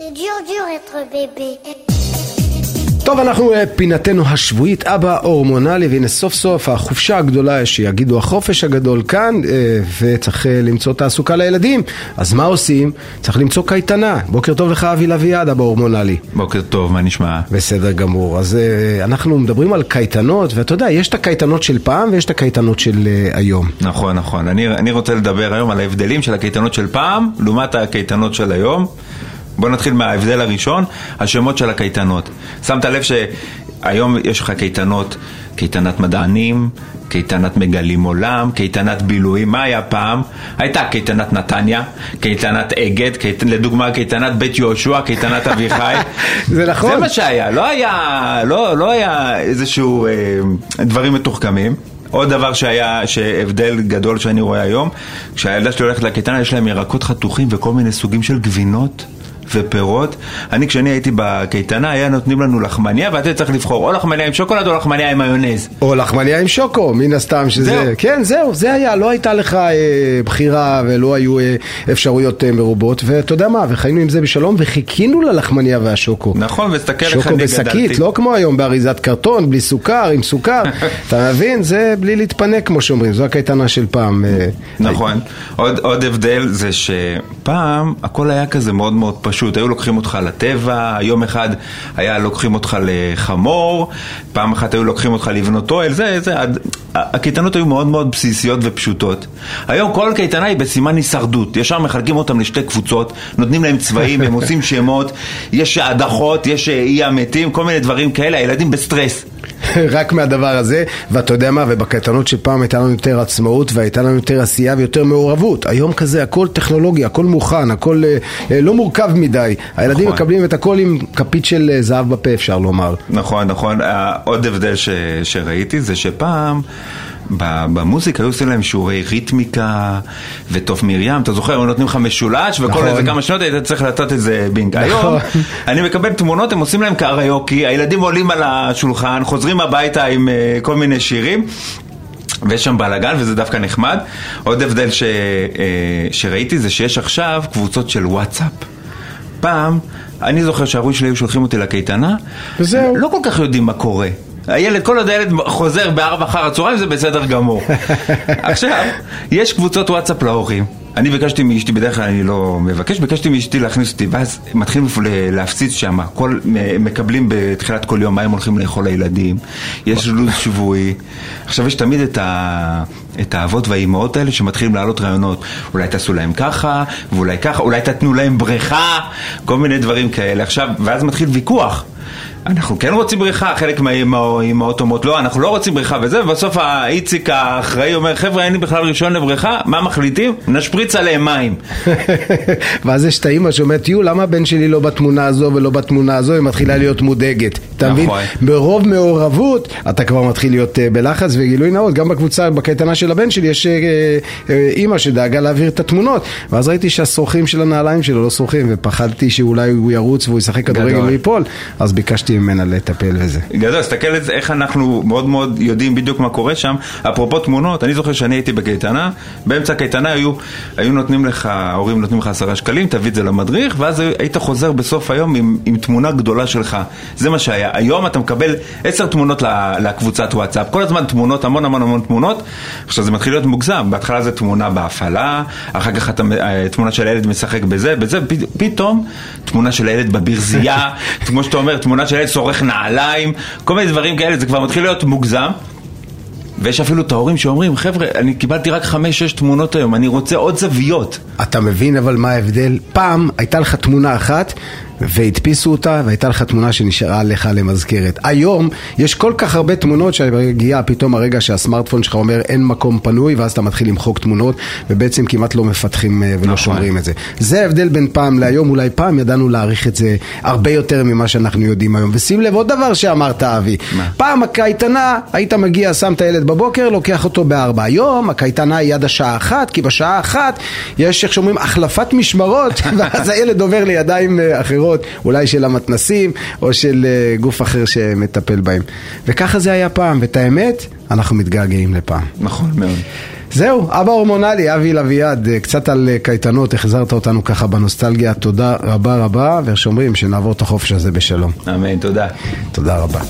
C'est dur, dur être bébé. טוב, אנחנו אה, פינתנו השבועית, אבא הורמונלי, והנה סוף סוף החופשה הגדולה, שיגידו החופש הגדול כאן, אה, וצריך אה, למצוא תעסוקה לילדים. אז מה עושים? צריך למצוא קייטנה. בוקר טוב לך, אבי לביעד, אבא הורמונלי. בוקר טוב, מה נשמע? בסדר גמור. אז אנחנו מדברים על קייטנות, ואתה יודע, יש את הקייטנות של פעם ויש את הקייטנות של היום. נכון, נכון. אני, אני רוצה לדבר היום על ההבדלים של הקייטנות של פעם לעומת הקייטנות של היום. בוא נתחיל מההבדל הראשון, השמות של הקייטנות. שמת לב שהיום יש לך קייטנות, קייטנת מדענים, קייטנת מגלים עולם, קייטנת בילויים, מה היה פעם? הייתה קייטנת נתניה, קייטנת אגד, קייט... לדוגמה קייטנת בית יהושע, קייטנת אביחי. זה נכון. זה מה שהיה, לא היה, לא, לא היה איזשהו אה, דברים מתוחכמים. עוד דבר שהיה, שהבדל גדול שאני רואה היום, כשהילדה שלי הולכת לקייטנה יש להם ירקות חתוכים וכל מיני סוגים של גבינות. ופירות. אני, כשאני הייתי בקייטנה, היה נותנים לנו לחמניה, ואתה צריך לבחור או לחמניה עם שוקולד או לחמניה עם מיונז. או לחמניה עם שוקו, מן הסתם שזה... זהו. כן, זהו, זה היה, לא הייתה לך אה, בחירה ולא היו אה, אפשרויות אה, מרובות, ואתה יודע מה, וחיינו עם זה בשלום, וחיכינו ללחמניה והשוקו. נכון, ותסתכל איך אני גדלתי. שוקו בשקית, לא כמו היום באריזת קרטון, בלי סוכר, עם סוכר. אתה מבין? זה בלי להתפנק, כמו שאומרים, זו הקייטנה של פעם. אה, נכון. עוד, עוד הבדל זה שפעם הכל היה כזה מאוד מאוד פשוט. פשוט, היו לוקחים אותך לטבע, יום אחד היה לוקחים אותך לחמור, פעם אחת היו לוקחים אותך לבנות אוהל, זה, זה, הקייטנות היו מאוד מאוד בסיסיות ופשוטות. היום כל קייטנה היא בסימן הישרדות, ישר מחלקים אותם לשתי קבוצות, נותנים להם צבעים, הם עושים שמות, יש הדחות, יש אי המתים, כל מיני דברים כאלה, הילדים בסטרס. רק מהדבר הזה, ואתה יודע מה, ובקייטנות שפעם הייתה לנו יותר עצמאות והייתה לנו יותר עשייה ויותר מעורבות. היום כזה הכל טכנולוגיה, הכל מוכן, הכל אה, אה לא מורכב מדי. הילדים נכון. מקבלים את הכל עם כפית של אה, זהב בפה, אפשר לומר. נכון, נכון. אה, עוד הבדל ש, שראיתי זה שפעם... במוזיקה היו עושים להם שיעורי ריתמיקה וטוב מרים, אתה זוכר, הם נותנים לך משולש וכל נכון. איזה כמה שניות היית צריך לתת איזה בינג. נכון. היום אני מקבל תמונות, הם עושים להם קריוקי, הילדים עולים על השולחן, חוזרים הביתה עם uh, כל מיני שירים. ויש שם בלאגן וזה דווקא נחמד. עוד הבדל ש, uh, שראיתי זה שיש עכשיו קבוצות של וואטסאפ. פעם, אני זוכר שההורים שלי היו שולחים אותי לקייטנה, וזהו. לא כל כך יודעים מה קורה. הילד, כל עוד הילד חוזר בארבע אחר הצהריים זה בסדר גמור. עכשיו, יש קבוצות וואטסאפ להורים. אני ביקשתי מאשתי, בדרך כלל אני לא מבקש, ביקשתי מאשתי להכניס אותי, ואז מתחילים להפציץ שם, כל, מקבלים בתחילת כל יום מה הם הולכים לאכול לילדים, יש לו"ז שבועי. עכשיו יש תמיד את, ה, את האבות והאימהות האלה שמתחילים להעלות רעיונות, אולי תעשו להם ככה, ואולי ככה, אולי תתנו להם בריכה, כל מיני דברים כאלה. עכשיו, ואז מתחיל ויכוח. אנחנו כן רוצים בריכה, חלק מהאימהות אומרות לא, אנחנו לא רוצים בריכה וזה, ובסוף האיציק האחראי אומר, חבר'ה, אין לי בכלל רישיון לבריכה, מה מחליטים? נשפריץ עליהם מים. ואז יש את האימא שאומרת, יו, למה הבן שלי לא בתמונה הזו ולא בתמונה הזו, היא מתחילה להיות מודאגת. אתה מבין? נכון. ברוב מעורבות, אתה כבר מתחיל להיות uh, בלחץ וגילוי נאות. גם בקבוצה, בקייטנה של הבן שלי, יש uh, uh, אימא שדאגה להעביר את התמונות. ואז ראיתי שהשרוכים של הנעליים שלו לא שרוכים, ופחדתי שאולי הוא ירוץ והוא ישחק כדורגל וייפול. אז ביקשתי ממנה לטפל בזה. גדול, תסתכל על זה, איך אנחנו מאוד מאוד יודעים בדיוק מה קורה שם. אפרופו תמונות, אני זוכר שאני הייתי בקייטנה, באמצע הקייטנה היו, היו נותנים לך, ההורים נותנים לך עשרה שקלים, תביא את זה למדריך, ואז היית חוזר בסוף היום עם, עם תמונה גדולה שלך. זה מה שהיה. היום אתה מקבל עשר תמונות לקבוצת וואטסאפ, כל הזמן תמונות, המון המון המון תמונות. עכשיו זה מתחיל להיות מוגזם, בהתחלה זה תמונה בהפעלה, אחר כך אתה, אה, תמונה של הילד משחק בזה, בזה, פתאום תמונה של הילד בברזייה, כמו שאתה אומר, תמונה של הילד צורך נעליים, כל מיני דברים כאלה, זה כבר מתחיל להיות מוגזם. ויש אפילו את ההורים שאומרים, חבר'ה, אני קיבלתי רק חמש-שש תמונות היום, אני רוצה עוד זוויות. אתה מבין אבל מה ההבדל? פעם הייתה לך תמונה אחת והדפיסו אותה, והייתה לך תמונה שנשארה לך למזכרת. היום יש כל כך הרבה תמונות שהגיע פתאום הרגע שהסמארטפון שלך אומר אין מקום פנוי, ואז אתה מתחיל למחוק תמונות, ובעצם כמעט לא מפתחים אה, ולא נכון. שומרים את זה. זה ההבדל בין פעם להיום, אולי פעם ידענו להעריך את זה הרבה יותר ממה שאנחנו יודעים היום. ושים לב עוד דבר שאמרת אבי, מה? פעם הקייטנה, היית מגיע, שם את הילד בבוקר, לוקח אותו בארבע. היום הקייטנה היא עד השעה אחת, כי בשעה אחת יש, איך שאומרים, החלפת משמרות, ואז הילד עובר לידיים אה, אחרות. אחרות, אולי של המתנסים או של אה, גוף אחר שמטפל בהם. וככה זה היה פעם, ואת האמת, אנחנו מתגעגעים לפעם. נכון מאוד. זהו, אבא הורמונלי, אבי לביעד, אה, קצת על אה, קייטנות, החזרת אותנו ככה בנוסטלגיה, תודה רבה רבה, ואיך שאומרים, שנעבור את החופש הזה בשלום. אמן, תודה. תודה רבה.